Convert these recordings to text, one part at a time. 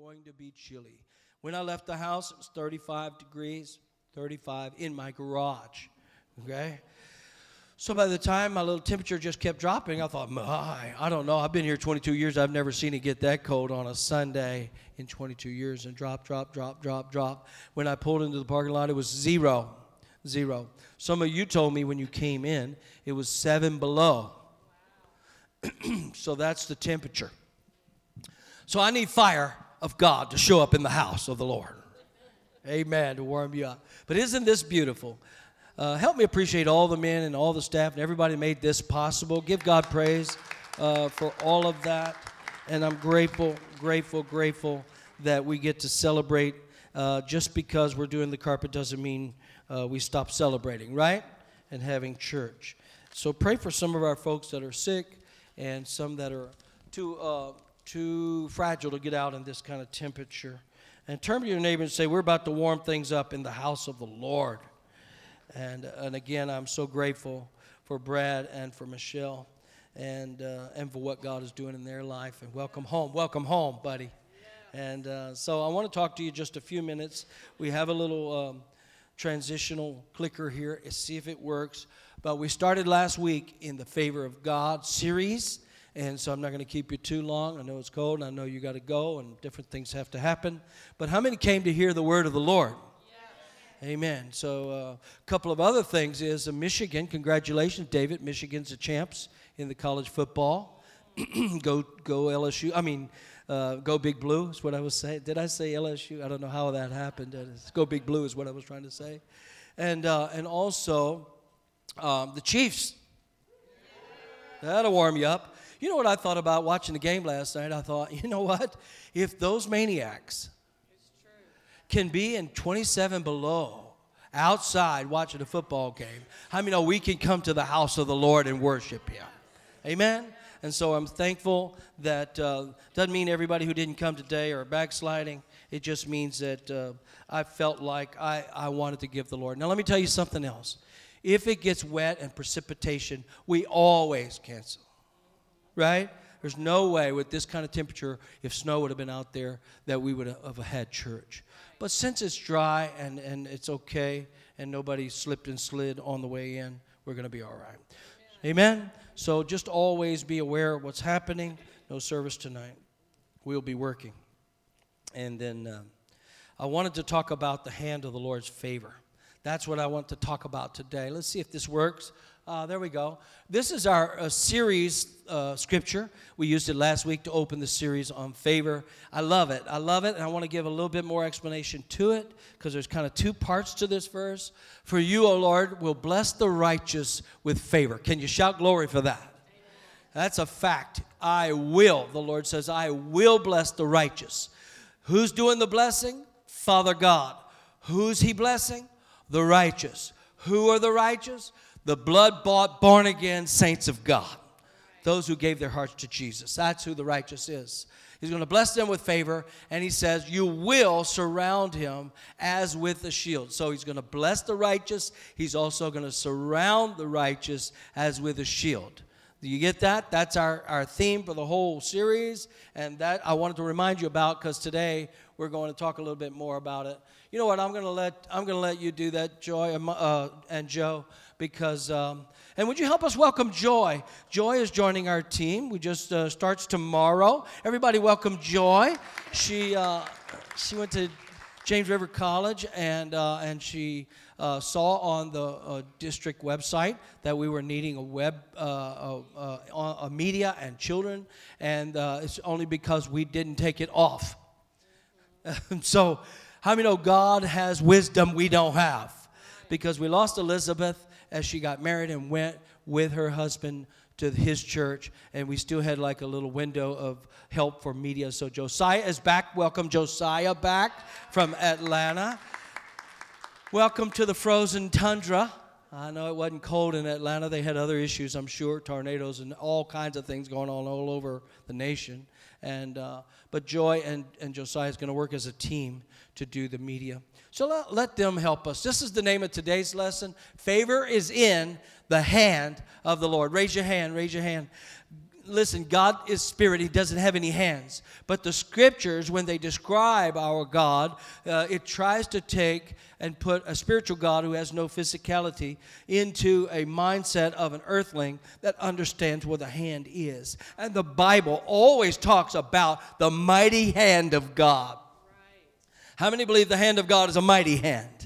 going to be chilly. When I left the house, it was 35 degrees, 35 in my garage. Okay? So by the time my little temperature just kept dropping, I thought, my, I don't know. I've been here 22 years. I've never seen it get that cold on a Sunday in 22 years. And drop, drop, drop, drop, drop. When I pulled into the parking lot, it was zero, zero. Some of you told me when you came in, it was seven below. so that's the temperature. So I need fire of God to show up in the house of the Lord. Amen, to warm you up. But isn't this beautiful? Uh, help me appreciate all the men and all the staff and everybody made this possible. Give God praise uh, for all of that. And I'm grateful, grateful, grateful that we get to celebrate. Uh, just because we're doing the carpet doesn't mean uh, we stop celebrating, right? And having church. So pray for some of our folks that are sick and some that are too uh, too fragile to get out in this kind of temperature. And turn to your neighbor and say, We're about to warm things up in the house of the Lord. And, and again, I'm so grateful for Brad and for Michelle and, uh, and for what God is doing in their life. And welcome home. Welcome home, buddy. And uh, so I want to talk to you just a few minutes. We have a little um, transitional clicker here. See if it works. But we started last week in the Favor of God series. And so I'm not going to keep you too long. I know it's cold and I know you got to go and different things have to happen. But how many came to hear the word of the Lord? Amen. So uh, a couple of other things is uh, Michigan. Congratulations, David. Michigan's the champs in the college football. go go LSU. I mean, uh, go Big Blue is what I was saying. Did I say LSU? I don't know how that happened. Go Big Blue is what I was trying to say. And uh, and also um, the Chiefs. That'll warm you up. You know what I thought about watching the game last night? I thought, you know what? If those maniacs can be in 27 below outside watching a football game, how many know we can come to the house of the Lord and worship Him? Amen? And so I'm thankful that uh, doesn't mean everybody who didn't come today are backsliding. It just means that uh, I felt like I, I wanted to give the Lord. Now, let me tell you something else. If it gets wet and precipitation, we always cancel right? There's no way with this kind of temperature, if snow would have been out there, that we would have had church. But since it's dry and, and it's okay and nobody slipped and slid on the way in, we're going to be all right. Amen. Amen? So just always be aware of what's happening. No service tonight. We'll be working. And then uh, I wanted to talk about the hand of the Lord's favor. That's what I want to talk about today. Let's see if this works. Uh, there we go. This is our uh, series uh, scripture. We used it last week to open the series on favor. I love it. I love it, and I want to give a little bit more explanation to it because there's kind of two parts to this verse. For you, O Lord, will bless the righteous with favor. Can you shout glory for that? That's a fact. I will. The Lord says, I will bless the righteous. Who's doing the blessing? Father God. Who's He blessing? The righteous. Who are the righteous? The blood bought, born again saints of God. Those who gave their hearts to Jesus. That's who the righteous is. He's going to bless them with favor, and he says, You will surround him as with a shield. So he's going to bless the righteous. He's also going to surround the righteous as with a shield. Do you get that? That's our, our theme for the whole series, and that I wanted to remind you about because today we're going to talk a little bit more about it. You know what? I'm going to let I'm going to let you do that, Joy uh, and Joe because. Um, and would you help us welcome Joy? Joy is joining our team. We just uh, starts tomorrow. Everybody, welcome Joy. She uh, she went to James River College, and uh, and she uh, saw on the uh, district website that we were needing a web uh, a media and children, and it's only because we didn't take it off. so, how many know God has wisdom we don't have? Because we lost Elizabeth as she got married and went with her husband to his church, and we still had like a little window of help for media. So Josiah is back. Welcome, Josiah, back from Atlanta. Welcome to the frozen tundra. I know it wasn't cold in Atlanta. They had other issues, I'm sure, tornadoes and all kinds of things going on all over the nation. And uh, but Joy and, and Josiah is going to work as a team to do the media. So let, let them help us. This is the name of today's lesson. Favor is in the hand of the Lord. Raise your hand, raise your hand. Listen, God is spirit. He doesn't have any hands. But the scriptures, when they describe our God, uh, it tries to take and put a spiritual God who has no physicality into a mindset of an earthling that understands what a hand is. And the Bible always talks about the mighty hand of God. How many believe the hand of God is a mighty hand?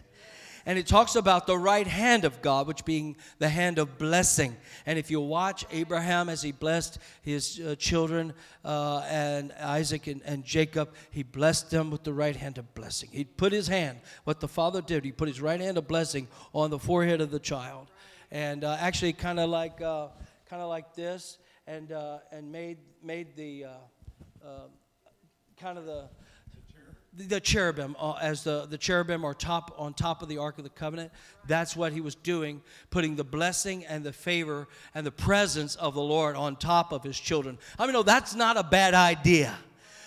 And it talks about the right hand of God, which being the hand of blessing. And if you watch Abraham as he blessed his uh, children uh, and Isaac and, and, Jacob, he blessed them with the right hand of blessing. He put his hand, what the father did, he put his right hand of blessing on the forehead of the child, and uh, actually kind of like uh, kind of like this, and uh, and made made the uh, kind of the the cherubim uh, as the, the cherubim are top on top of the ark of the covenant that's what he was doing putting the blessing and the favor and the presence of the lord on top of his children. I mean no that's not a bad idea?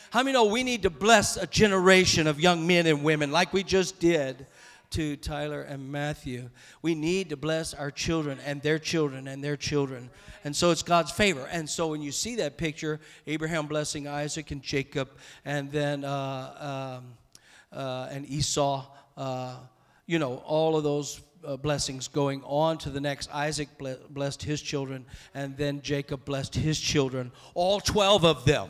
How I many know we need to bless a generation of young men and women like we just did to Tyler and Matthew. We need to bless our children and their children and their children. And so it's God's favor. And so when you see that picture, Abraham blessing Isaac and Jacob, and then uh, um, uh, and Esau, uh, you know, all of those uh, blessings going on to the next. Isaac blessed his children, and then Jacob blessed his children, all 12 of them.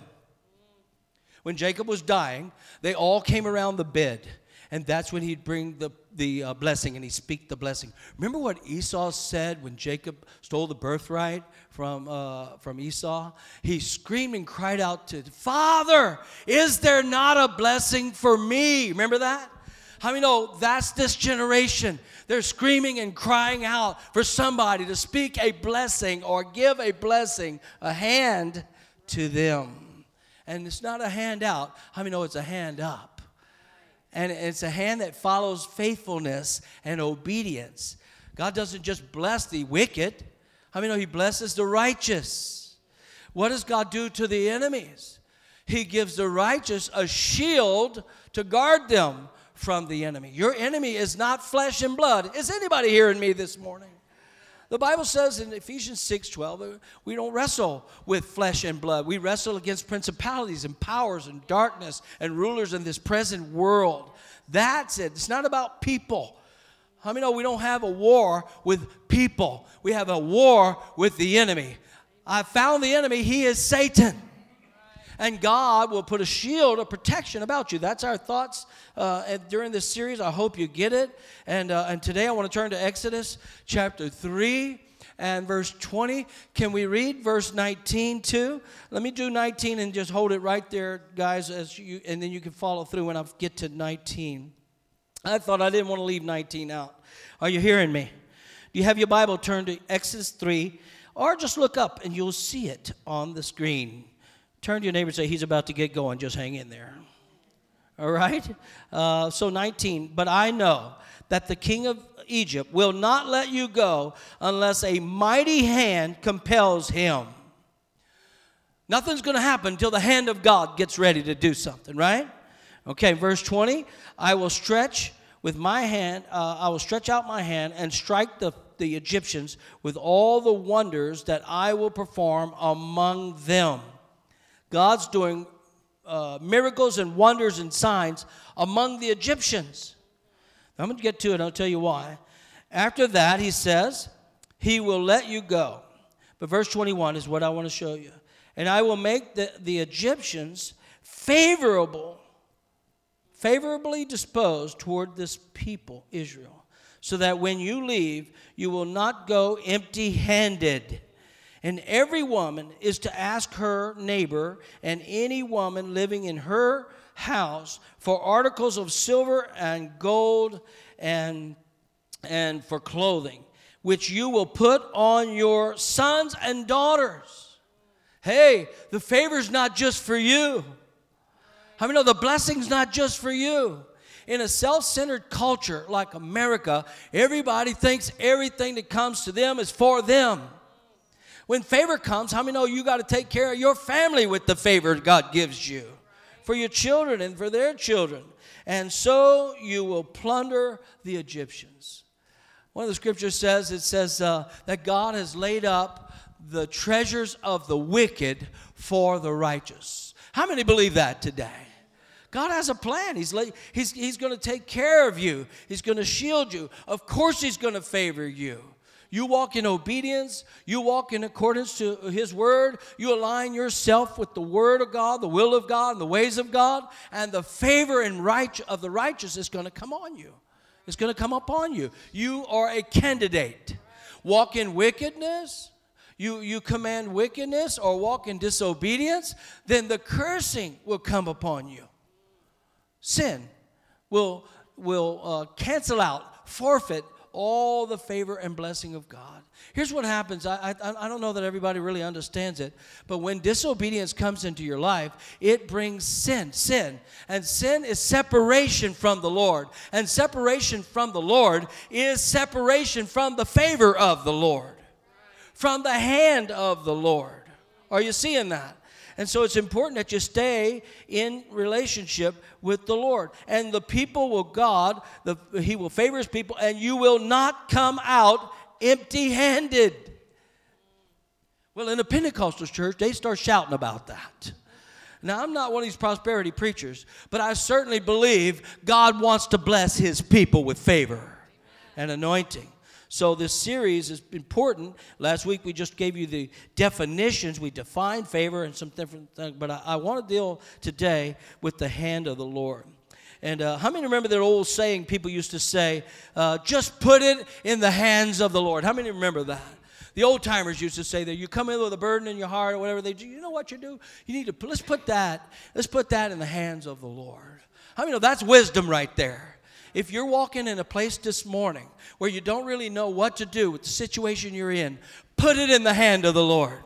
When Jacob was dying, they all came around the bed and that's when he'd bring the, the uh, blessing and he'd speak the blessing. Remember what Esau said when Jacob stole the birthright from, uh, from Esau? He screamed and cried out to, Father, is there not a blessing for me? Remember that? How many know that's this generation? They're screaming and crying out for somebody to speak a blessing or give a blessing, a hand to them. And it's not a hand out. How many know it's a hand up? And it's a hand that follows faithfulness and obedience. God doesn't just bless the wicked. How many know He blesses the righteous? What does God do to the enemies? He gives the righteous a shield to guard them from the enemy. Your enemy is not flesh and blood. Is anybody hearing me this morning? The Bible says in Ephesians 6 12, we don't wrestle with flesh and blood. We wrestle against principalities and powers and darkness and rulers in this present world. That's it. It's not about people. How many know we don't have a war with people? We have a war with the enemy. I found the enemy, he is Satan and God will put a shield of protection about you. That's our thoughts uh, during this series. I hope you get it. And, uh, and today I want to turn to Exodus chapter 3 and verse 20. Can we read verse 19 too? Let me do 19 and just hold it right there, guys, as you, and then you can follow through when I get to 19. I thought I didn't want to leave 19 out. Are you hearing me? Do you have your Bible turned to Exodus 3? Or just look up and you'll see it on the screen. Turn to your neighbor and say, He's about to get going. Just hang in there. All right? Uh, so 19. But I know that the king of Egypt will not let you go unless a mighty hand compels him. Nothing's going to happen until the hand of God gets ready to do something, right? Okay, verse 20. I will stretch with my hand, uh, I will stretch out my hand and strike the, the Egyptians with all the wonders that I will perform among them. God's doing uh, miracles and wonders and signs among the Egyptians. I'm going to get to it, I'll tell you why. After that, he says, He will let you go. But verse 21 is what I want to show you. And I will make the, the Egyptians favorable, favorably disposed toward this people, Israel, so that when you leave, you will not go empty handed. And every woman is to ask her neighbor and any woman living in her house for articles of silver and gold and, and for clothing, which you will put on your sons and daughters. Hey, the favor's not just for you. I mean, no, the blessing's not just for you. In a self centered culture like America, everybody thinks everything that comes to them is for them. When favor comes, how many know you got to take care of your family with the favor God gives you? For your children and for their children. And so you will plunder the Egyptians. One of the scriptures says, it says uh, that God has laid up the treasures of the wicked for the righteous. How many believe that today? God has a plan. He's, he's, he's going to take care of you, He's going to shield you. Of course, He's going to favor you. You walk in obedience, you walk in accordance to His Word, you align yourself with the Word of God, the will of God, and the ways of God, and the favor and right of the righteous is going to come on you. It's going to come upon you. You are a candidate. Walk in wickedness, you, you command wickedness or walk in disobedience, then the cursing will come upon you. Sin will, will uh, cancel out, forfeit all the favor and blessing of God. Here's what happens. I, I, I don't know that everybody really understands it, but when disobedience comes into your life, it brings sin. Sin. And sin is separation from the Lord. And separation from the Lord is separation from the favor of the Lord from the hand of the Lord. Are you seeing that? And so it's important that you stay in relationship with the Lord. And the people will God, the, He will favor His people, and you will not come out empty handed. Well, in a Pentecostal church, they start shouting about that. Now, I'm not one of these prosperity preachers, but I certainly believe God wants to bless His people with favor and anointing. So this series is important. Last week we just gave you the definitions. We defined favor and some different things, but I, I want to deal today with the hand of the Lord. And uh, how many remember that old saying people used to say, uh, just put it in the hands of the Lord? How many remember that? The old timers used to say that you come in with a burden in your heart or whatever they do. You know what you do? You need to let's put that let's put that in the hands of the Lord. How many know that's wisdom right there? If you're walking in a place this morning where you don't really know what to do with the situation you're in, put it in the hand of the Lord.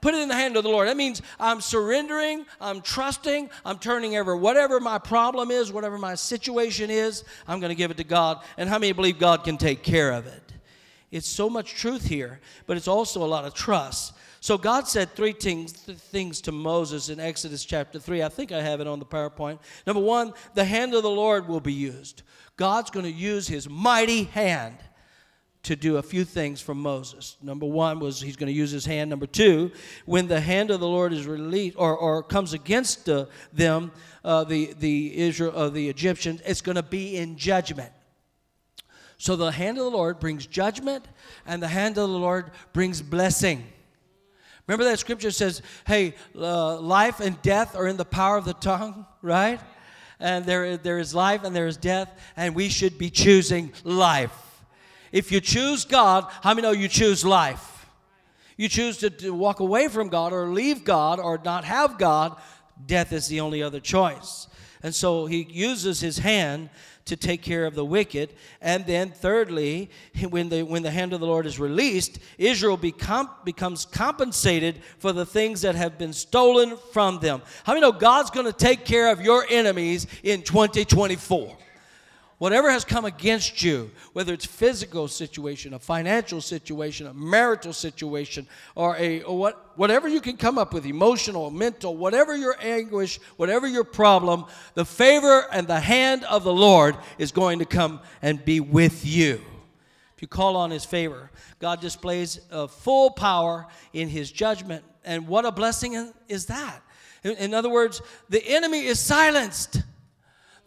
Put it in the hand of the Lord. That means I'm surrendering, I'm trusting, I'm turning over whatever my problem is, whatever my situation is, I'm going to give it to God. And how many believe God can take care of it? It's so much truth here, but it's also a lot of trust. So God said three things, things to Moses in Exodus chapter 3. I think I have it on the PowerPoint. Number one, the hand of the Lord will be used. God's going to use his mighty hand to do a few things for Moses. Number one was he's going to use his hand. Number two, when the hand of the Lord is released or, or comes against them, uh, the, the Israel, uh, the Egyptians, it's going to be in judgment. So the hand of the Lord brings judgment, and the hand of the Lord brings blessing. Remember that scripture says, hey, uh, life and death are in the power of the tongue, right? And there, there is life and there is death, and we should be choosing life. If you choose God, how many know you choose life? You choose to, to walk away from God or leave God or not have God, death is the only other choice. And so he uses his hand to take care of the wicked. And then, thirdly, when the, when the hand of the Lord is released, Israel become, becomes compensated for the things that have been stolen from them. How many know God's going to take care of your enemies in 2024? Whatever has come against you, whether it's physical situation, a financial situation, a marital situation, or a or what, whatever you can come up with, emotional, mental, whatever your anguish, whatever your problem, the favor and the hand of the Lord is going to come and be with you. If you call on His favor, God displays a full power in His judgment, and what a blessing is that! In other words, the enemy is silenced.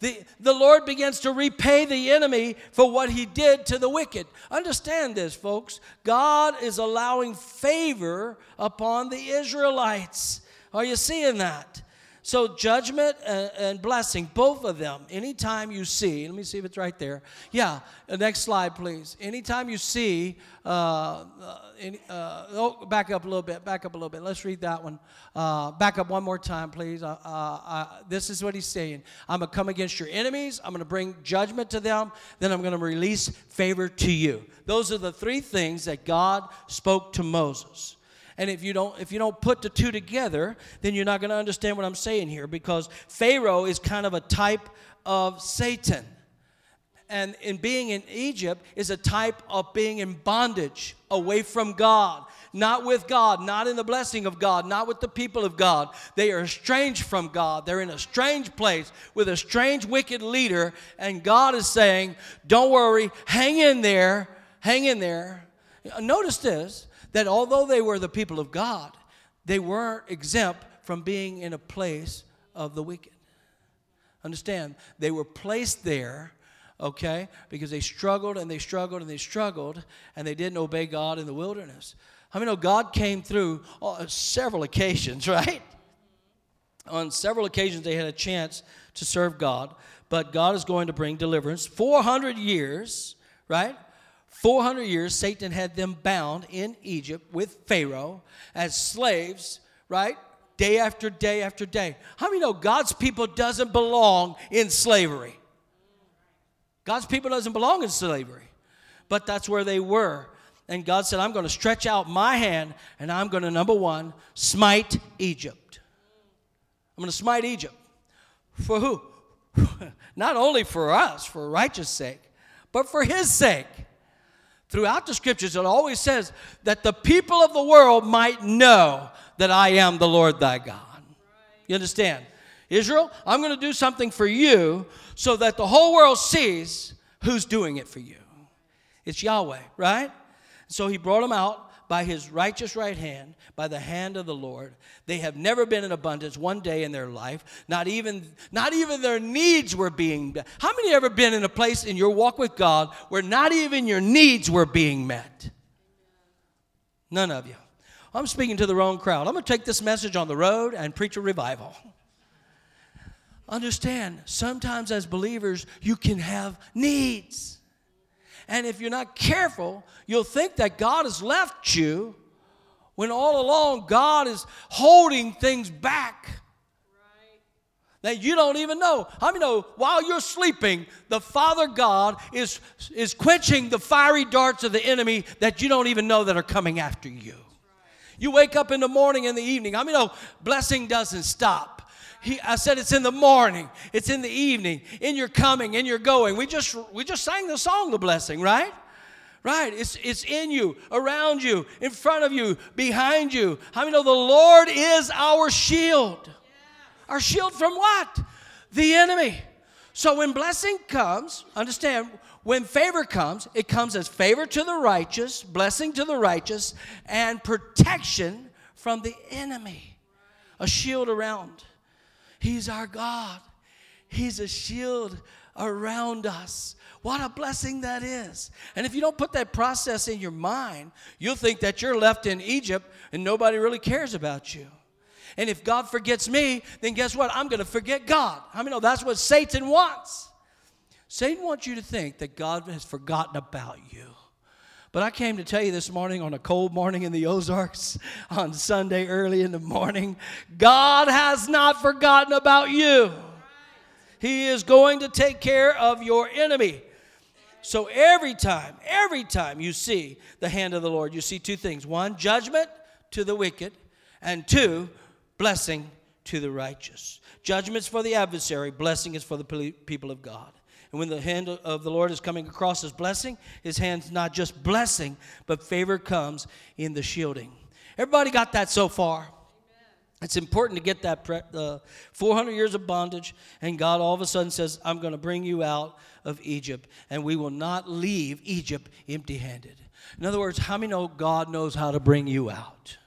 The, the Lord begins to repay the enemy for what he did to the wicked. Understand this, folks. God is allowing favor upon the Israelites. Are you seeing that? So, judgment and, blessing, both of them, anytime you see, let me see if it's right there. Yeah, next slide, please. Anytime you see, uh, uh, any, uh, oh, back up a little bit, back up a little bit. Let's read that one. Uh, back up one more time, please. Uh, uh, this is what he's saying I'm going to come against your enemies, I'm going to bring judgment to them, then I'm going to release favor to you. Those are the three things that God spoke to Moses. And if you don't if you don't put the two together, then you're not going to understand what I'm saying here because Pharaoh is kind of a type of Satan. And in being in Egypt is a type of being in bondage, away from God, not with God, not in the blessing of God, not with the people of God. They are estranged from God. They're in a strange place with a strange, wicked leader. And God is saying, Don't worry, hang in there, hang in there. Notice this that although they were the people of God, they weren't exempt from being in a place of the wicked. Understand, they were placed there, okay, because they struggled and they struggled and they struggled and they didn't obey God in the wilderness. How many know God came through several occasions, right? On several occasions, they had a chance to serve God, but God is going to bring deliverance. 400 years, right? 400 years, Satan had them bound in Egypt with Pharaoh as slaves, right? Day after day after day. How many know God's people doesn't belong in slavery? God's people doesn't belong in slavery. But that's where they were. And God said, I'm going to stretch out my hand and I'm going to, number one, smite Egypt. I'm going to smite Egypt. For who? Not only for us, for righteous sake, but for his sake. Throughout the scriptures, it always says that the people of the world might know that I am the Lord thy God. You understand? Israel, I'm going to do something for you so that the whole world sees who's doing it for you. It's Yahweh, right? So he brought them out by his righteous right hand, by the hand of the Lord. They have never been in abundance one day in their life. Not even, not even their needs were being met. How many ever been in a place in your walk with God where not even your needs were being met? None of you. I'm speaking to the wrong crowd. I'm going to take this message on the road and preach a revival. Understand, sometimes as believers, you can have needs. And if you're not careful, you'll think that God has left you when all along God is holding things back that you don't even know. How many know while you're sleeping, the Father God is, is quenching the fiery darts of the enemy that you don't even know that are coming after you? You wake up in the morning and the evening. I mean, no, blessing doesn't stop. He, I said it's in the morning, it's in the evening, in your coming, in your going. We just we just sang the song, the blessing, right? Right. It's it's in you, around you, in front of you, behind you. How many know the Lord is our shield? Our shield from what? The enemy. So when blessing comes, understand when favor comes, it comes as favor to the righteous, blessing to the righteous, and protection from the enemy. A shield around. He's our God. He's a shield around us. What a blessing that is. And if you don't put that process in your mind, you'll think that you're left in Egypt and nobody really cares about you. And if God forgets me, then guess what? I'm going to forget God. I mean, no, that's what Satan wants. Satan wants you to think that God has forgotten about you. But I came to tell you this morning on a cold morning in the Ozarks on Sunday early in the morning God has not forgotten about you. He is going to take care of your enemy. So every time, every time you see the hand of the Lord, you see two things one, judgment to the wicked, and two, blessing to the righteous. Judgment's for the adversary, blessing is for the people of God. And when the hand of the Lord is coming across as blessing, his hand's not just blessing, but favor comes in the shielding. Everybody got that so far? It's important to get that pre- uh, 400 years of bondage, and God all of a sudden says, I'm going to bring you out of Egypt, and we will not leave Egypt empty handed. In other words, how many know God knows how to bring you out?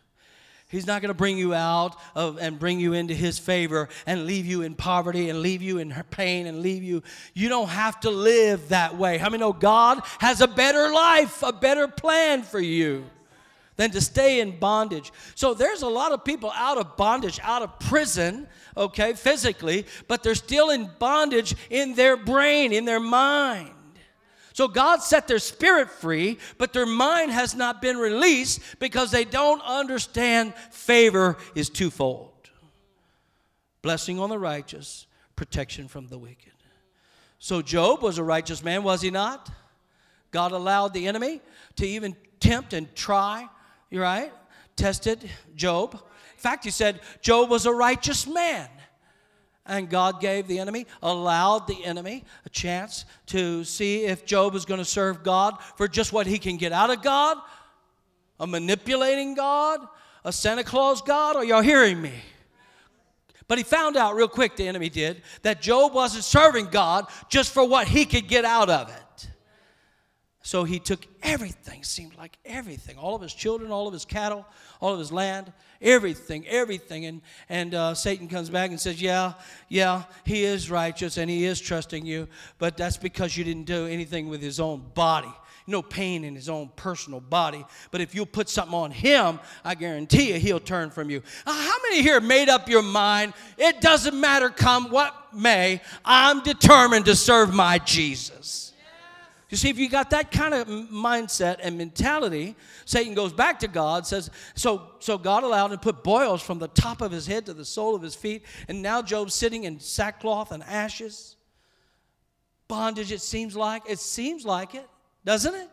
He's not going to bring you out of, and bring you into His favor and leave you in poverty and leave you in pain and leave you. You don't have to live that way. How many know God has a better life, a better plan for you than to stay in bondage? So there's a lot of people out of bondage, out of prison, okay, physically, but they're still in bondage in their brain, in their mind. So God set their spirit free, but their mind has not been released because they don't understand favor is twofold blessing on the righteous, protection from the wicked. So Job was a righteous man, was he not? God allowed the enemy to even tempt and try, right? Tested Job. In fact, he said Job was a righteous man. And God gave the enemy, allowed the enemy a chance to see if Job is going to serve God for just what he can get out of God, a manipulating God, a Santa Claus God. Are y'all hearing me? But he found out real quick, the enemy did, that Job wasn't serving God just for what he could get out of it. So he took everything, seemed like everything, all of his children, all of his cattle, all of his land, everything, everything. And, and uh, Satan comes back and says, Yeah, yeah, he is righteous and he is trusting you, but that's because you didn't do anything with his own body. No pain in his own personal body. But if you put something on him, I guarantee you he'll turn from you. Uh, how many here made up your mind? It doesn't matter, come what may, I'm determined to serve my Jesus. You see, if you got that kind of mindset and mentality, Satan goes back to God, says, so, so God allowed and put boils from the top of his head to the sole of his feet, and now Job's sitting in sackcloth and ashes. Bondage, it seems like. It seems like it, doesn't it?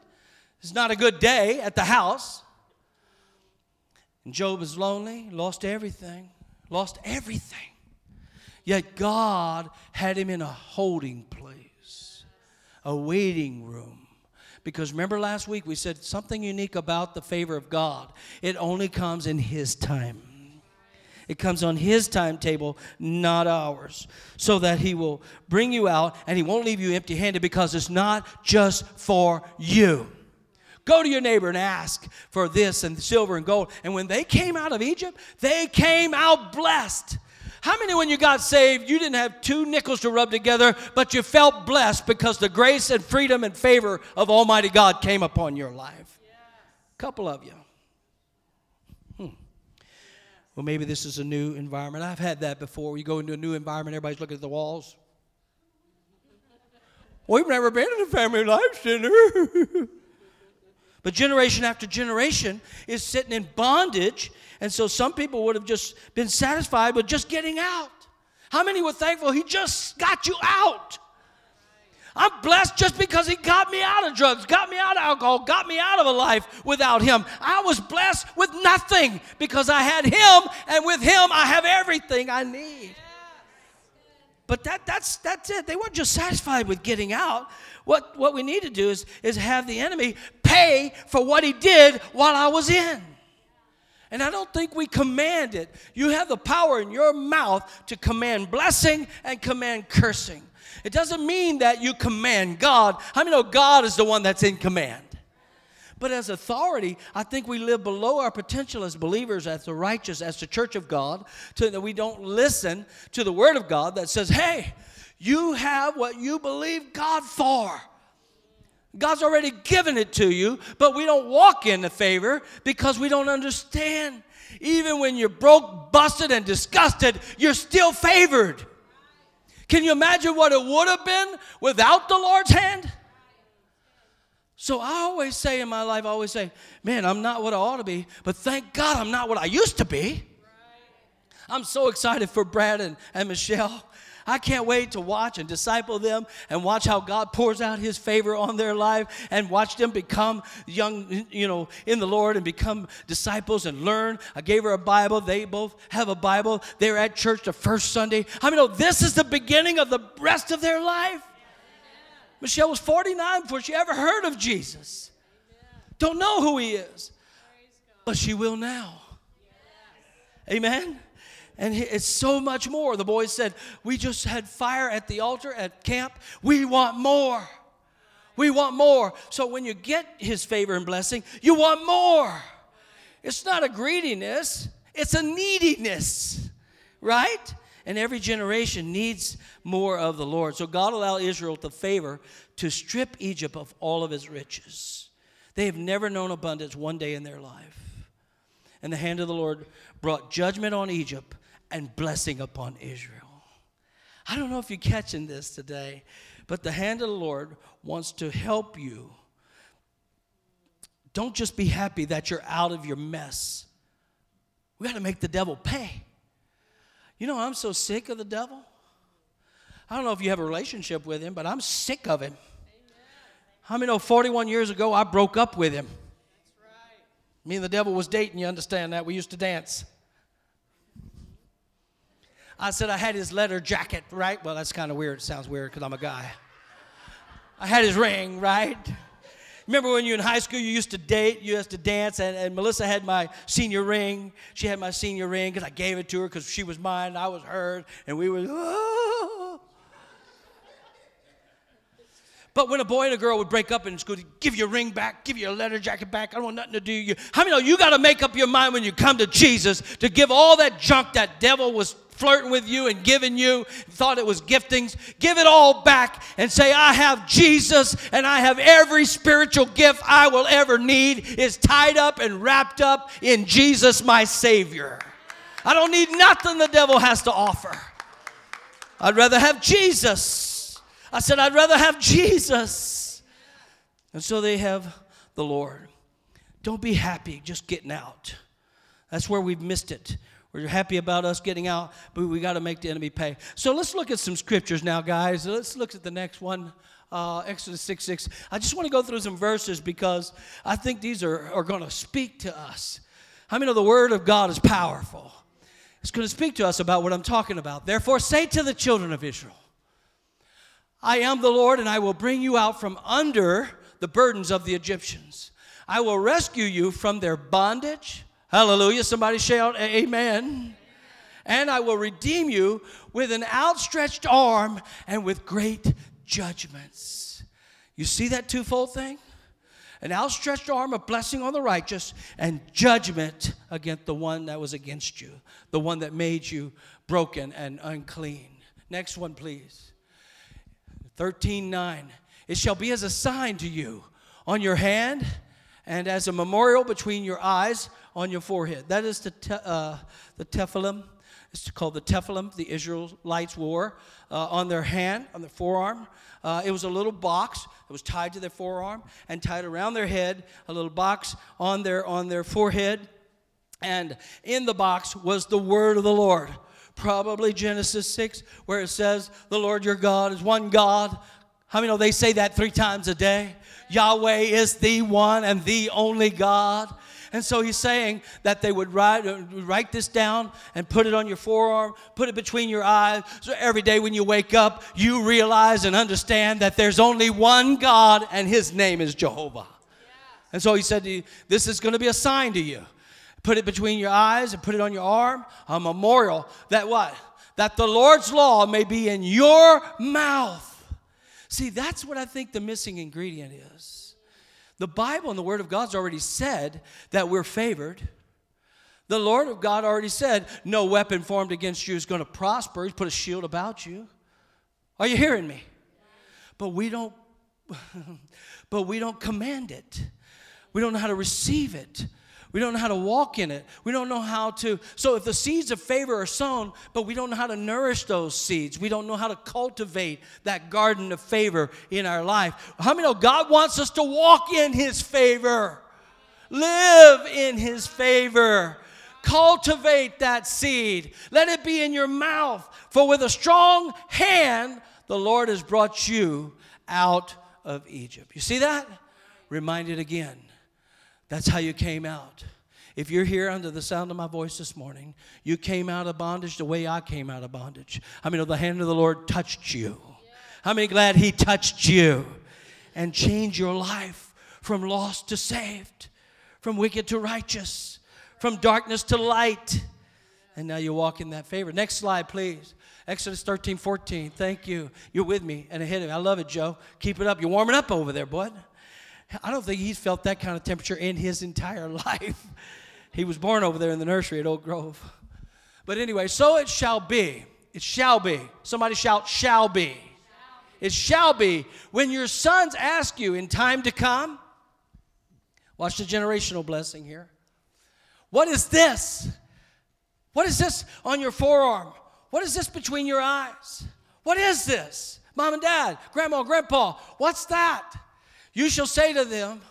It's not a good day at the house. And Job is lonely, lost everything, lost everything. Yet God had him in a holding place a waiting room. Because remember last week we said something unique about the favor of God. It only comes in His time. It comes on His timetable, not ours. So that He will bring you out and He won't leave you empty handed because it's not just for you. Go to your neighbor and ask for this and silver and gold. And when they came out of Egypt, they came out blessed. How many, when you got saved, you didn't have two nickels to rub together, but you felt blessed because the grace and freedom and favor of Almighty God came upon your life? A couple of you. Hmm. Well, maybe this is a new environment. I've had that before. You go into a new environment, everybody's looking at the walls. We've never been in a family life center. but generation after generation is sitting in bondage and so some people would have just been satisfied with just getting out. How many were thankful he just got you out? I'm blessed just because he got me out of drugs, got me out of alcohol, got me out of a life without him. I was blessed with nothing because I had him, and with him I have everything I need. But that, that's, that's it. They weren't just satisfied with getting out. What, what we need to do is, is have the enemy pay for what he did while I was in. And I don't think we command it. You have the power in your mouth to command blessing and command cursing. It doesn't mean that you command God. How many know God is the one that's in command? But as authority, I think we live below our potential as believers, as the righteous, as the church of God, to that we don't listen to the word of God that says, hey, you have what you believe God for. God's already given it to you, but we don't walk in the favor because we don't understand. Even when you're broke, busted, and disgusted, you're still favored. Can you imagine what it would have been without the Lord's hand? So I always say in my life, I always say, man, I'm not what I ought to be, but thank God I'm not what I used to be. I'm so excited for Brad and, and Michelle I can't wait to watch and disciple them and watch how God pours out his favor on their life and watch them become young, you know, in the Lord and become disciples and learn. I gave her a Bible. They both have a Bible. They're at church the first Sunday. I mean, no, this is the beginning of the rest of their life. Michelle was 49 before she ever heard of Jesus. Don't know who he is, but she will now. Amen. And it's so much more. The boys said, We just had fire at the altar at camp. We want more. We want more. So when you get his favor and blessing, you want more. It's not a greediness, it's a neediness, right? And every generation needs more of the Lord. So God allowed Israel to favor to strip Egypt of all of its riches. They have never known abundance one day in their life. And the hand of the Lord brought judgment on Egypt and blessing upon Israel. I don't know if you're catching this today, but the hand of the Lord wants to help you. Don't just be happy that you're out of your mess. We got to make the devil pay. You know, I'm so sick of the devil. I don't know if you have a relationship with him, but I'm sick of him. How many know 41 years ago I broke up with him? Right. Me and the devil was dating, you understand that? We used to dance. I said I had his leather jacket, right? Well, that's kind of weird. It sounds weird because I'm a guy. I had his ring, right? Remember when you were in high school, you used to date, you used to dance, and, and Melissa had my senior ring. She had my senior ring because I gave it to her because she was mine, I was hers, and we were, oh. But when a boy and a girl would break up in school, give you a ring back, give you a leather jacket back, I don't want nothing to do you. How many know you got to make up your mind when you come to Jesus to give all that junk that devil was flirting with you and giving you, thought it was giftings, give it all back and say, I have Jesus and I have every spiritual gift I will ever need is tied up and wrapped up in Jesus, my Savior. I don't need nothing the devil has to offer. I'd rather have Jesus. I said, I'd rather have Jesus. And so they have the Lord. Don't be happy just getting out. That's where we've missed it. We're happy about us getting out, but we got to make the enemy pay. So let's look at some scriptures now, guys. Let's look at the next one. Uh, Exodus 6 6. I just want to go through some verses because I think these are, are going to speak to us. How I many know the Word of God is powerful? It's going to speak to us about what I'm talking about. Therefore, say to the children of Israel, I am the Lord, and I will bring you out from under the burdens of the Egyptians. I will rescue you from their bondage. Hallelujah. Somebody shout, Amen. And I will redeem you with an outstretched arm and with great judgments. You see that twofold thing? An outstretched arm of blessing on the righteous and judgment against the one that was against you, the one that made you broken and unclean. Next one, please. 13 9. It shall be as a sign to you on your hand and as a memorial between your eyes on your forehead. That is the, te- uh, the tephilim. It's called the tephilim the Israelites wore uh, on their hand, on their forearm. Uh, it was a little box that was tied to their forearm and tied around their head, a little box on their, on their forehead. And in the box was the word of the Lord probably Genesis 6, where it says, The Lord your God is one God. How many know they say that three times a day? Yahweh is the one and the only God. And so he's saying that they would write, uh, write this down and put it on your forearm, put it between your eyes. So every day when you wake up, you realize and understand that there's only one God and his name is Jehovah. And so he said, to you, This is going to be a sign to you. Put it between your eyes and put it on your arm, a memorial that what? That the Lord's law may be in your mouth. See, that's what I think the missing ingredient is. The Bible and the Word of God's already said that we're favored. The Lord of God already said, No weapon formed against you is going to prosper. He's put a shield about you. Are you hearing me? But we don't but we don't command it. We don't know how to receive it. We don't know how to walk in it. We don't know how to. So, if the seeds of favor are sown, but we don't know how to nourish those seeds, we don't know how to cultivate that garden of favor in our life. How many know God wants us to walk in His favor? Live in His favor. Cultivate that seed. Let it be in your mouth. For with a strong hand, the Lord has brought you out of Egypt. You see that? Reminded again. That's how you came out. If you're here under the sound of my voice this morning, you came out of bondage the way I came out of bondage. I mean, the hand of the Lord touched you. How many glad He touched you and changed your life from lost to saved, from wicked to righteous, from darkness to light? And now you walk in that favor. Next slide, please. Exodus 13, 14. Thank you. You're with me and ahead of me. I love it, Joe. Keep it up. You're warming up over there, bud. I don't think he's felt that kind of temperature in his entire life. he was born over there in the nursery at Oak Grove. But anyway, so it shall be. It shall be. Somebody shout, shall be. It shall be when your sons ask you in time to come. Watch the generational blessing here. What is this? What is this on your forearm? What is this between your eyes? What is this? Mom and dad, grandma, grandpa, what's that? You shall say to them,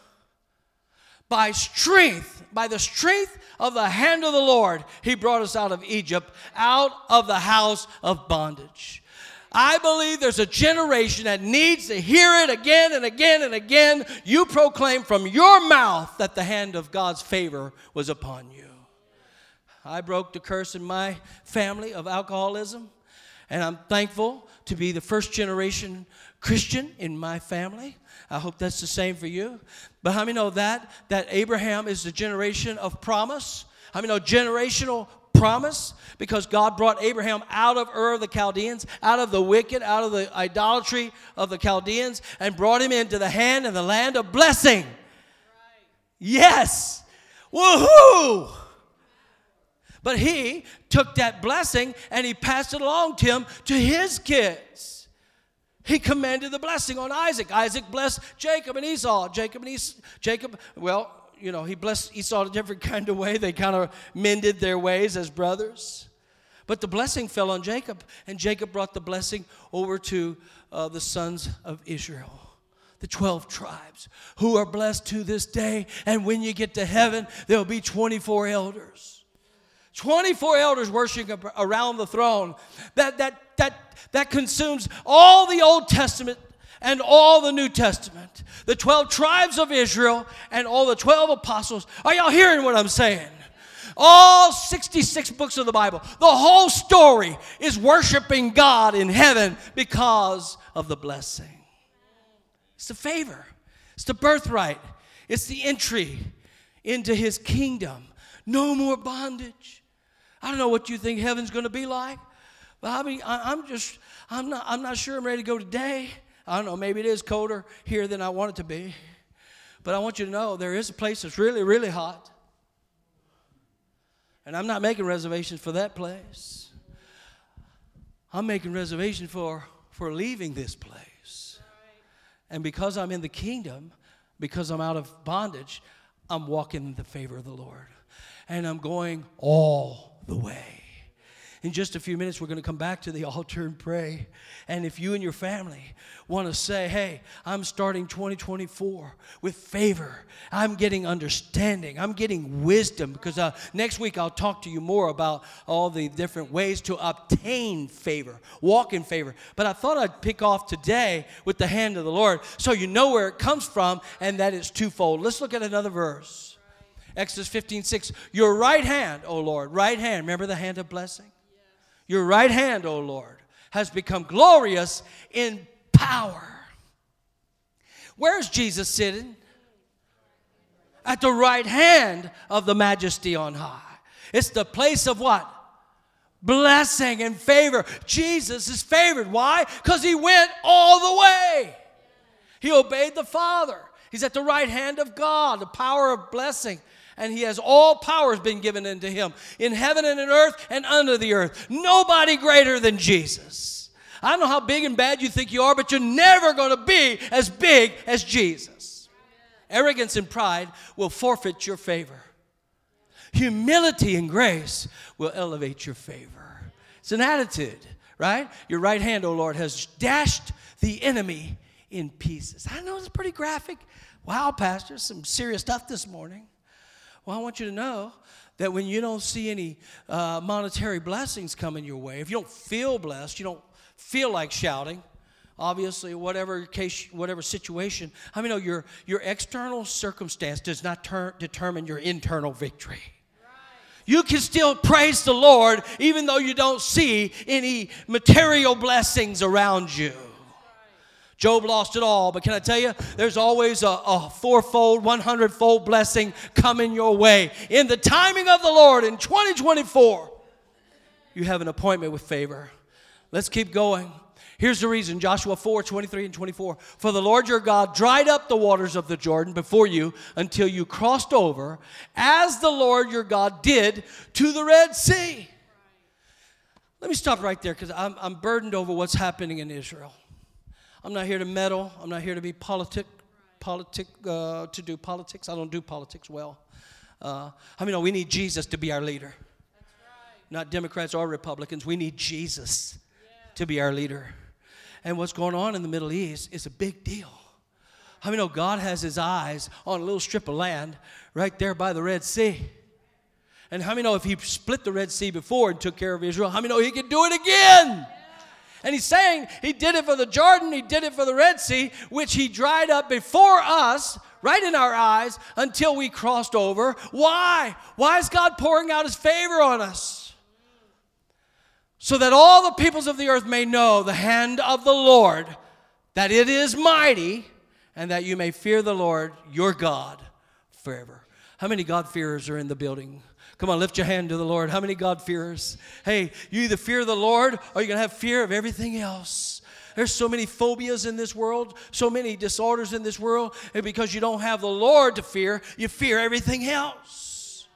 By strength, by the strength of the hand of the Lord, He brought us out of Egypt, out of the house of bondage. I believe there's a generation that needs to hear it again and again and again. You proclaim from your mouth that the hand of God's favor was upon you. I broke the curse in my family of alcoholism, and I'm thankful to be the first generation Christian in my family. I hope that's the same for you. But how many know that? That Abraham is the generation of promise? How many know generational promise because God brought Abraham out of Ur of the Chaldeans, out of the wicked, out of the idolatry of the Chaldeans, and brought him into the hand and the land of blessing. Yes. Woohoo! But he took that blessing and he passed it along to him to his kids. He commanded the blessing on Isaac. Isaac blessed Jacob and Esau. Jacob and Esau, Jacob, well, you know, he blessed Esau a different kind of way. They kind of mended their ways as brothers. But the blessing fell on Jacob, and Jacob brought the blessing over to uh, the sons of Israel the 12 tribes who are blessed to this day. And when you get to heaven, there'll be 24 elders. 24 elders worshiping around the throne. That, that, that, that consumes all the Old Testament and all the New Testament, the 12 tribes of Israel and all the 12 apostles. Are y'all hearing what I'm saying? All 66 books of the Bible, the whole story is worshiping God in heaven because of the blessing. It's the favor, it's the birthright, it's the entry into his kingdom. No more bondage. I don't know what you think heaven's going to be like, but I mean, I, am just, I'm not, I'm not sure I'm ready to go today. I don't know, maybe it is colder here than I want it to be. But I want you to know there is a place that's really, really hot. And I'm not making reservations for that place. I'm making reservations for, for leaving this place. And because I'm in the kingdom, because I'm out of bondage, I'm walking in the favor of the Lord. And I'm going all the way. In just a few minutes, we're going to come back to the altar and pray. And if you and your family want to say, hey, I'm starting 2024 with favor, I'm getting understanding, I'm getting wisdom, because uh, next week I'll talk to you more about all the different ways to obtain favor, walk in favor. But I thought I'd pick off today with the hand of the Lord so you know where it comes from and that it's twofold. Let's look at another verse. Exodus 15, 6. Your right hand, O Lord, right hand. Remember the hand of blessing? Your right hand, O Lord, has become glorious in power. Where's Jesus sitting? At the right hand of the majesty on high. It's the place of what? Blessing and favor. Jesus is favored. Why? Because he went all the way. He obeyed the Father. He's at the right hand of God, the power of blessing and he has all powers been given unto him in heaven and in earth and under the earth. Nobody greater than Jesus. I don't know how big and bad you think you are, but you're never going to be as big as Jesus. Arrogance and pride will forfeit your favor. Humility and grace will elevate your favor. It's an attitude, right? Your right hand, O oh Lord, has dashed the enemy in pieces. I know it's pretty graphic. Wow, Pastor, some serious stuff this morning. Well, I want you to know that when you don't see any uh, monetary blessings coming your way, if you don't feel blessed, you don't feel like shouting, obviously, whatever case, whatever situation, I mean, no, your, your external circumstance does not ter- determine your internal victory. You can still praise the Lord even though you don't see any material blessings around you. Job lost it all, but can I tell you, there's always a, a fourfold, 100 fold blessing coming your way. In the timing of the Lord in 2024, you have an appointment with favor. Let's keep going. Here's the reason Joshua 4 23 and 24. For the Lord your God dried up the waters of the Jordan before you until you crossed over, as the Lord your God did to the Red Sea. Let me stop right there because I'm, I'm burdened over what's happening in Israel. I'm not here to meddle. I'm not here to be politic, politic uh, to do politics. I don't do politics well. Uh, I mean, no, we need Jesus to be our leader. Right. Not Democrats or Republicans. We need Jesus yeah. to be our leader. And what's going on in the Middle East is a big deal. How I many know God has his eyes on a little strip of land right there by the Red Sea? And how many know if he split the Red Sea before and took care of Israel, how many know he can do it again? And he's saying he did it for the Jordan, he did it for the Red Sea, which he dried up before us, right in our eyes, until we crossed over. Why? Why is God pouring out his favor on us? So that all the peoples of the earth may know the hand of the Lord, that it is mighty, and that you may fear the Lord your God forever. How many God-fearers are in the building? Come on, lift your hand to the Lord. How many God fears? Hey, you either fear the Lord or you're going to have fear of everything else. There's so many phobias in this world, so many disorders in this world, and because you don't have the Lord to fear, you fear everything else.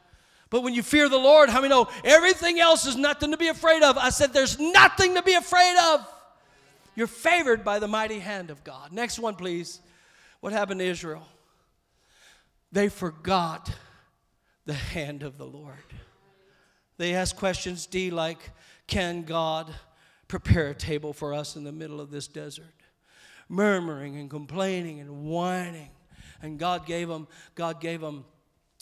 But when you fear the Lord, how many know everything else is nothing to be afraid of? I said, There's nothing to be afraid of. You're favored by the mighty hand of God. Next one, please. What happened to Israel? They forgot the hand of the Lord. They ask questions, D, like, can God prepare a table for us in the middle of this desert? Murmuring and complaining and whining. And God gave them, God gave them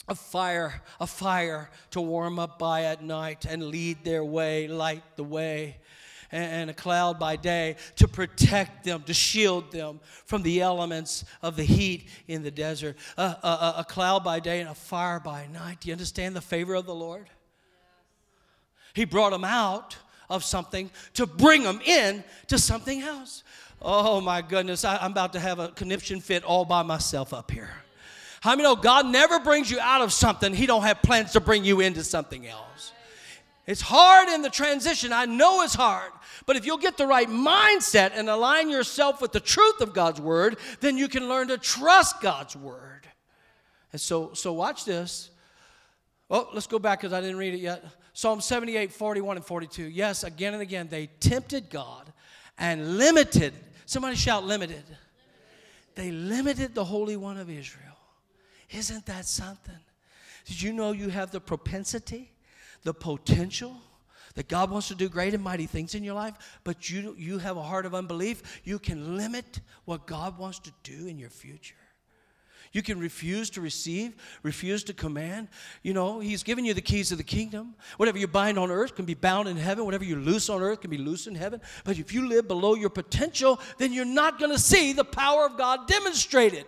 a fire, a fire to warm up by at night and lead their way, light the way and a cloud by day to protect them, to shield them from the elements of the heat in the desert. A, a, a cloud by day and a fire by night. Do you understand the favor of the Lord? He brought them out of something to bring them in to something else. Oh my goodness, I, am about to have a conniption fit all by myself up here. How many know God never brings you out of something, He don't have plans to bring you into something else. It's hard in the transition. I know it's hard. But if you'll get the right mindset and align yourself with the truth of God's word, then you can learn to trust God's word. And so, so watch this. Oh, let's go back because I didn't read it yet. Psalm 78, 41, and 42. Yes, again and again, they tempted God and limited. Somebody shout, limited. They limited the Holy One of Israel. Isn't that something? Did you know you have the propensity, the potential? that God wants to do great and mighty things in your life, but you, you have a heart of unbelief, you can limit what God wants to do in your future. You can refuse to receive, refuse to command. You know, He's given you the keys of the kingdom. Whatever you bind on earth can be bound in heaven. Whatever you loose on earth can be loose in heaven. But if you live below your potential, then you're not going to see the power of God demonstrated.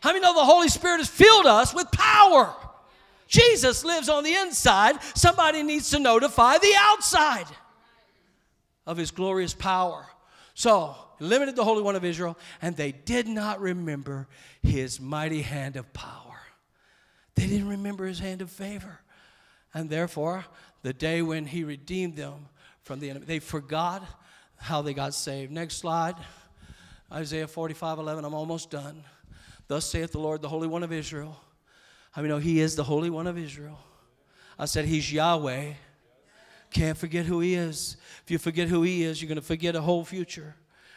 How many know the Holy Spirit has filled us with power? Jesus lives on the inside. Somebody needs to notify the outside of his glorious power. So, limited the Holy One of Israel, and they did not remember his mighty hand of power. They didn't remember his hand of favor. And therefore, the day when he redeemed them from the enemy, they forgot how they got saved. Next slide. Isaiah 45 11. I'm almost done. Thus saith the Lord, the Holy One of Israel. I mean, know he is the Holy One of Israel. I said, He's Yahweh. Can't forget who He is. If you forget who He is, you're going to forget a whole future.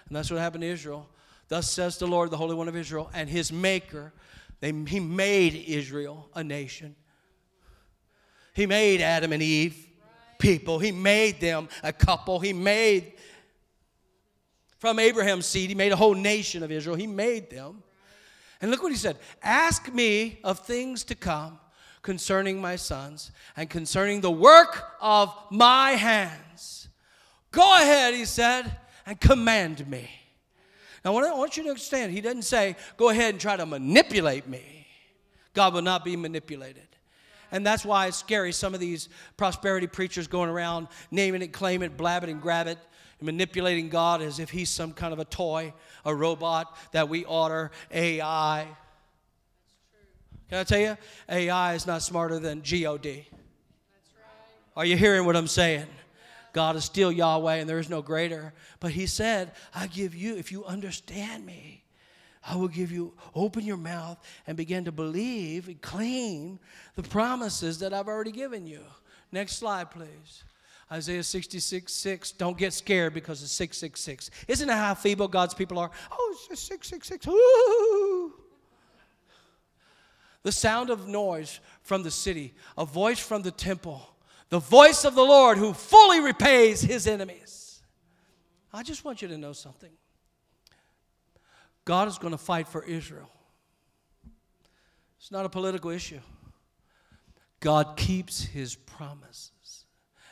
And that's what happened to Israel. Thus says the Lord, the Holy One of Israel, and His Maker. They, he made Israel a nation. He made Adam and Eve people. He made them a couple. He made from Abraham's seed, he made a whole nation of Israel. He made them. And look what he said Ask me of things to come concerning my sons and concerning the work of my hands. Go ahead, he said, and command me. Now, what I want you to understand, he doesn't say, go ahead and try to manipulate me. God will not be manipulated. And that's why it's scary. Some of these prosperity preachers going around naming it, claim it, blab it, and grab it manipulating God as if he's some kind of a toy, a robot that we order AI. Can I tell you? AI is not smarter than God. Right. Are you hearing what I'm saying? God is still Yahweh and there is no greater. But He said, I give you, if you understand me, I will give you, open your mouth and begin to believe and claim the promises that I've already given you. Next slide, please. Isaiah 66, 6. Don't get scared because it's 666. Isn't that how feeble God's people are? Oh, it's just 666. Ooh. The sound of noise from the city, a voice from the temple, the voice of the Lord who fully repays his enemies. I just want you to know something. God is going to fight for Israel. It's not a political issue. God keeps his promise.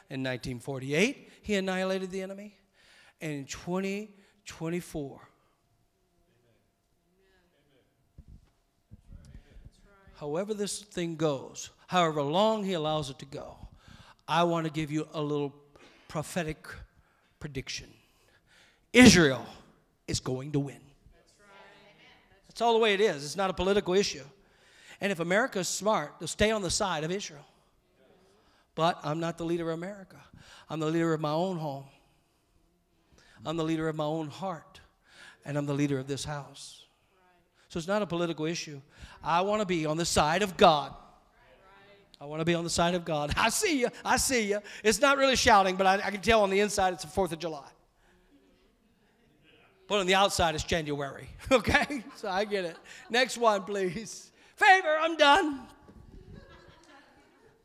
In 1948, he annihilated the enemy. And in 2024, however this thing goes, however long he allows it to go, I want to give you a little prophetic prediction. Israel is going to win. That's all the way it is. It's not a political issue. And if America is smart, they'll stay on the side of Israel. But I'm not the leader of America. I'm the leader of my own home. I'm the leader of my own heart. And I'm the leader of this house. So it's not a political issue. I want to be on the side of God. I want to be on the side of God. I see you. I see you. It's not really shouting, but I, I can tell on the inside it's the 4th of July. But on the outside it's January. Okay? So I get it. Next one, please. Favor, I'm done.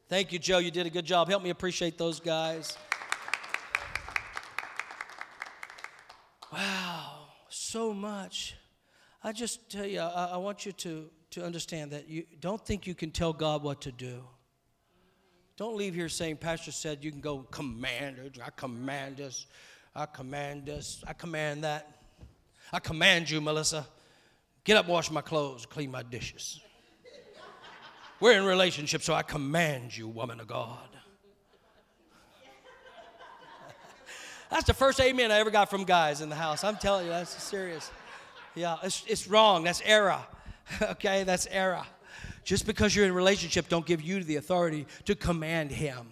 Thank you, Joe. You did a good job. Help me appreciate those guys. Wow, so much. I just tell you, I, I, want you to, to understand that you don't think you can tell God what to do. Don't leave here saying, Pastor said you can go command it. I command this. I command this. I command that. I command you, Melissa. Get up, wash my clothes, clean my dishes. We're in relationship, so I command you, woman of God. That's the first amen I ever got from guys in the house. I'm telling you, that's serious. Yeah, it's, it's wrong. That's error. okay, that's error. Just because you're in relationship, don't give you the authority to command him.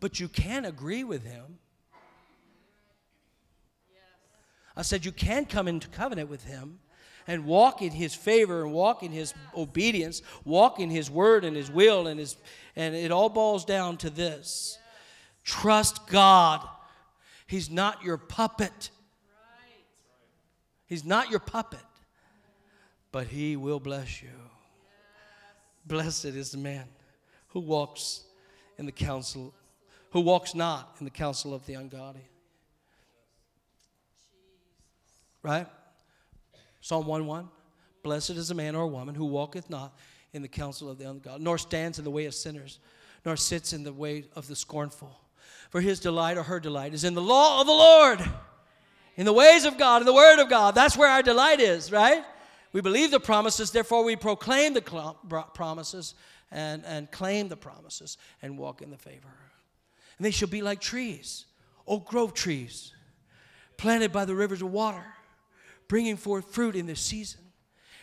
But you can agree with him. I said you can come into covenant with him and walk in his favor and walk in his obedience, walk in his word and his will and his and it all boils down to this. Trust God. He's not your puppet. He's not your puppet. But he will bless you. Blessed is the man who walks in the counsel who walks not in the counsel of the ungodly. Right? Psalm 1 1 Blessed is a man or a woman who walketh not in the counsel of the ungodly, nor stands in the way of sinners, nor sits in the way of the scornful. For his delight or her delight is in the law of the Lord, in the ways of God, in the word of God. That's where our delight is, right? We believe the promises, therefore we proclaim the promises and, and claim the promises and walk in the favor. And they shall be like trees, oak grove trees, planted by the rivers of water bringing forth fruit in this season.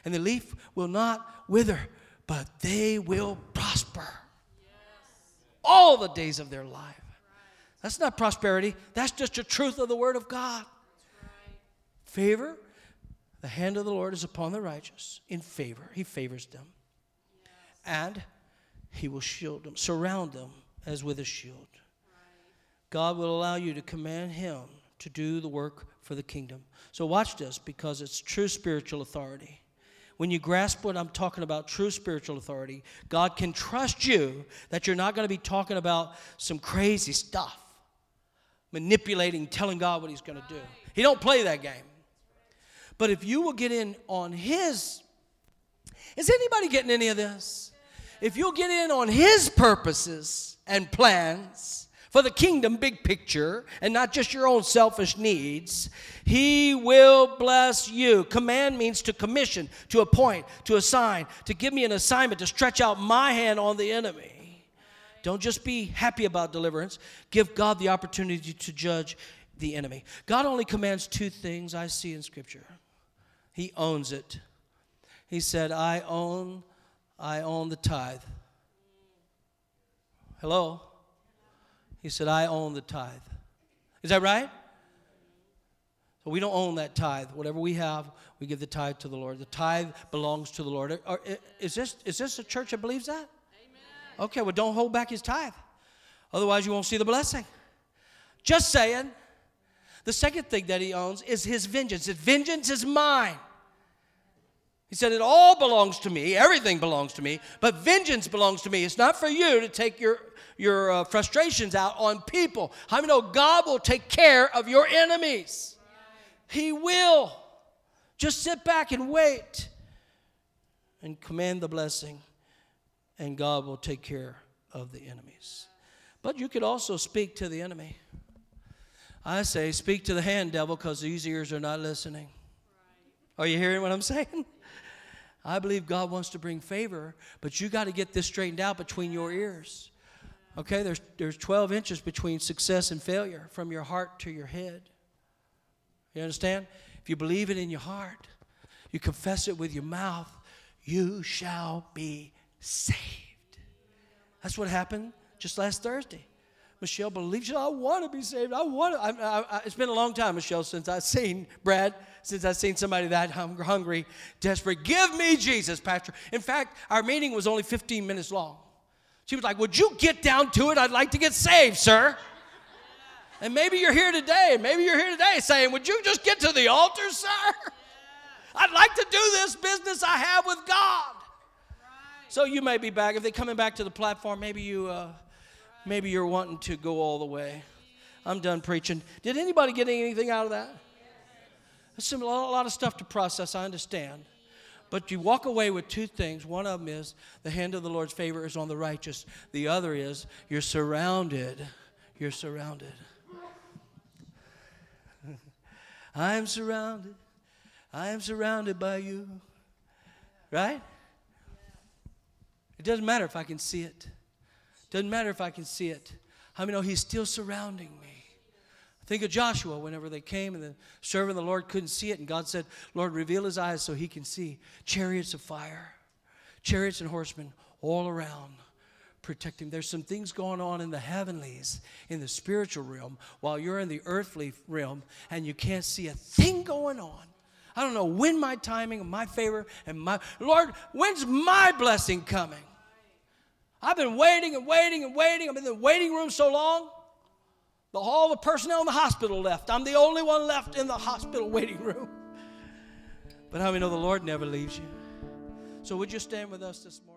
And the leaf will not wither, but they will prosper all the days of their life. That's not prosperity, that's just the truth of the Word of God. Favor, the hand of the Lord is upon the righteous in favor. He favors them. And He will shield them, surround them as with a shield. God will allow you to command Him to do the work for the kingdom. So watch this because it's true spiritual authority. When you grasp what I'm talking about, true spiritual authority, God can trust you that you're not going to be talking about some crazy stuff, manipulating, telling God what He's going to do. He don't play that game. But if you will get in on His, is anybody getting any of this? If you'll get in on His purposes and plans, for the kingdom, big picture, and not just your own selfish needs, He will bless you. Command means to commission, to appoint, to assign, to give me an assignment, to stretch out my hand on the enemy. Don't just be happy about deliverance, give God the opportunity to judge the enemy. God only commands two things I see in Scripture He owns it. He said, I own, I own the tithe. Hello? He said, I own the tithe. Is that right? So we don't own that tithe. Whatever we have, we give the tithe to the Lord. The tithe belongs to the Lord. Is this, is this a church that believes that? Amen. Okay, well, don't hold back his tithe. Otherwise, you won't see the blessing. Just saying. The second thing that he owns is his vengeance. His vengeance is mine. He said, It all belongs to me, everything belongs to me, but vengeance belongs to me. It's not for you to take your, your uh, frustrations out on people. How many know God will take care of your enemies? He will. Just sit back and wait and command the blessing, and God will take care of the enemies. But you could also speak to the enemy. I say, speak to the hand, devil, because these ears are not listening. Are you hearing what I'm saying? I believe God wants to bring favor, but you got to get this straightened out between your ears. Okay, there's, there's 12 inches between success and failure from your heart to your head. You understand? If you believe it in your heart, you confess it with your mouth, you shall be saved. That's what happened just last Thursday. Michelle believes, you, I want to be saved. I want to. I, I, it's been a long time, Michelle, since I've seen Brad, since I've seen somebody that hungry, desperate. Give me Jesus, Pastor. In fact, our meeting was only 15 minutes long. She was like, Would you get down to it? I'd like to get saved, sir. And maybe you're here today, maybe you're here today saying, Would you just get to the altar, sir? I'd like to do this business I have with God. So you may be back. If they're coming back to the platform, maybe you. Uh, maybe you're wanting to go all the way. I'm done preaching. Did anybody get anything out of that? There's a lot of stuff to process, I understand. But you walk away with two things. One of them is the hand of the Lord's favor is on the righteous. The other is you're surrounded. You're surrounded. I am surrounded. I am surrounded by you. Right? It doesn't matter if I can see it. Doesn't matter if I can see it. How many know He's still surrounding me? Think of Joshua whenever they came and the servant of the Lord couldn't see it, and God said, Lord, reveal his eyes so he can see. Chariots of fire, chariots and horsemen all around protecting. There's some things going on in the heavenlies, in the spiritual realm, while you're in the earthly realm and you can't see a thing going on. I don't know when my timing my favor and my Lord, when's my blessing coming? I've been waiting and waiting and waiting. I'm in the waiting room so long. The all the personnel in the hospital left. I'm the only one left in the hospital waiting room. But how many know the Lord never leaves you? So would you stand with us this morning?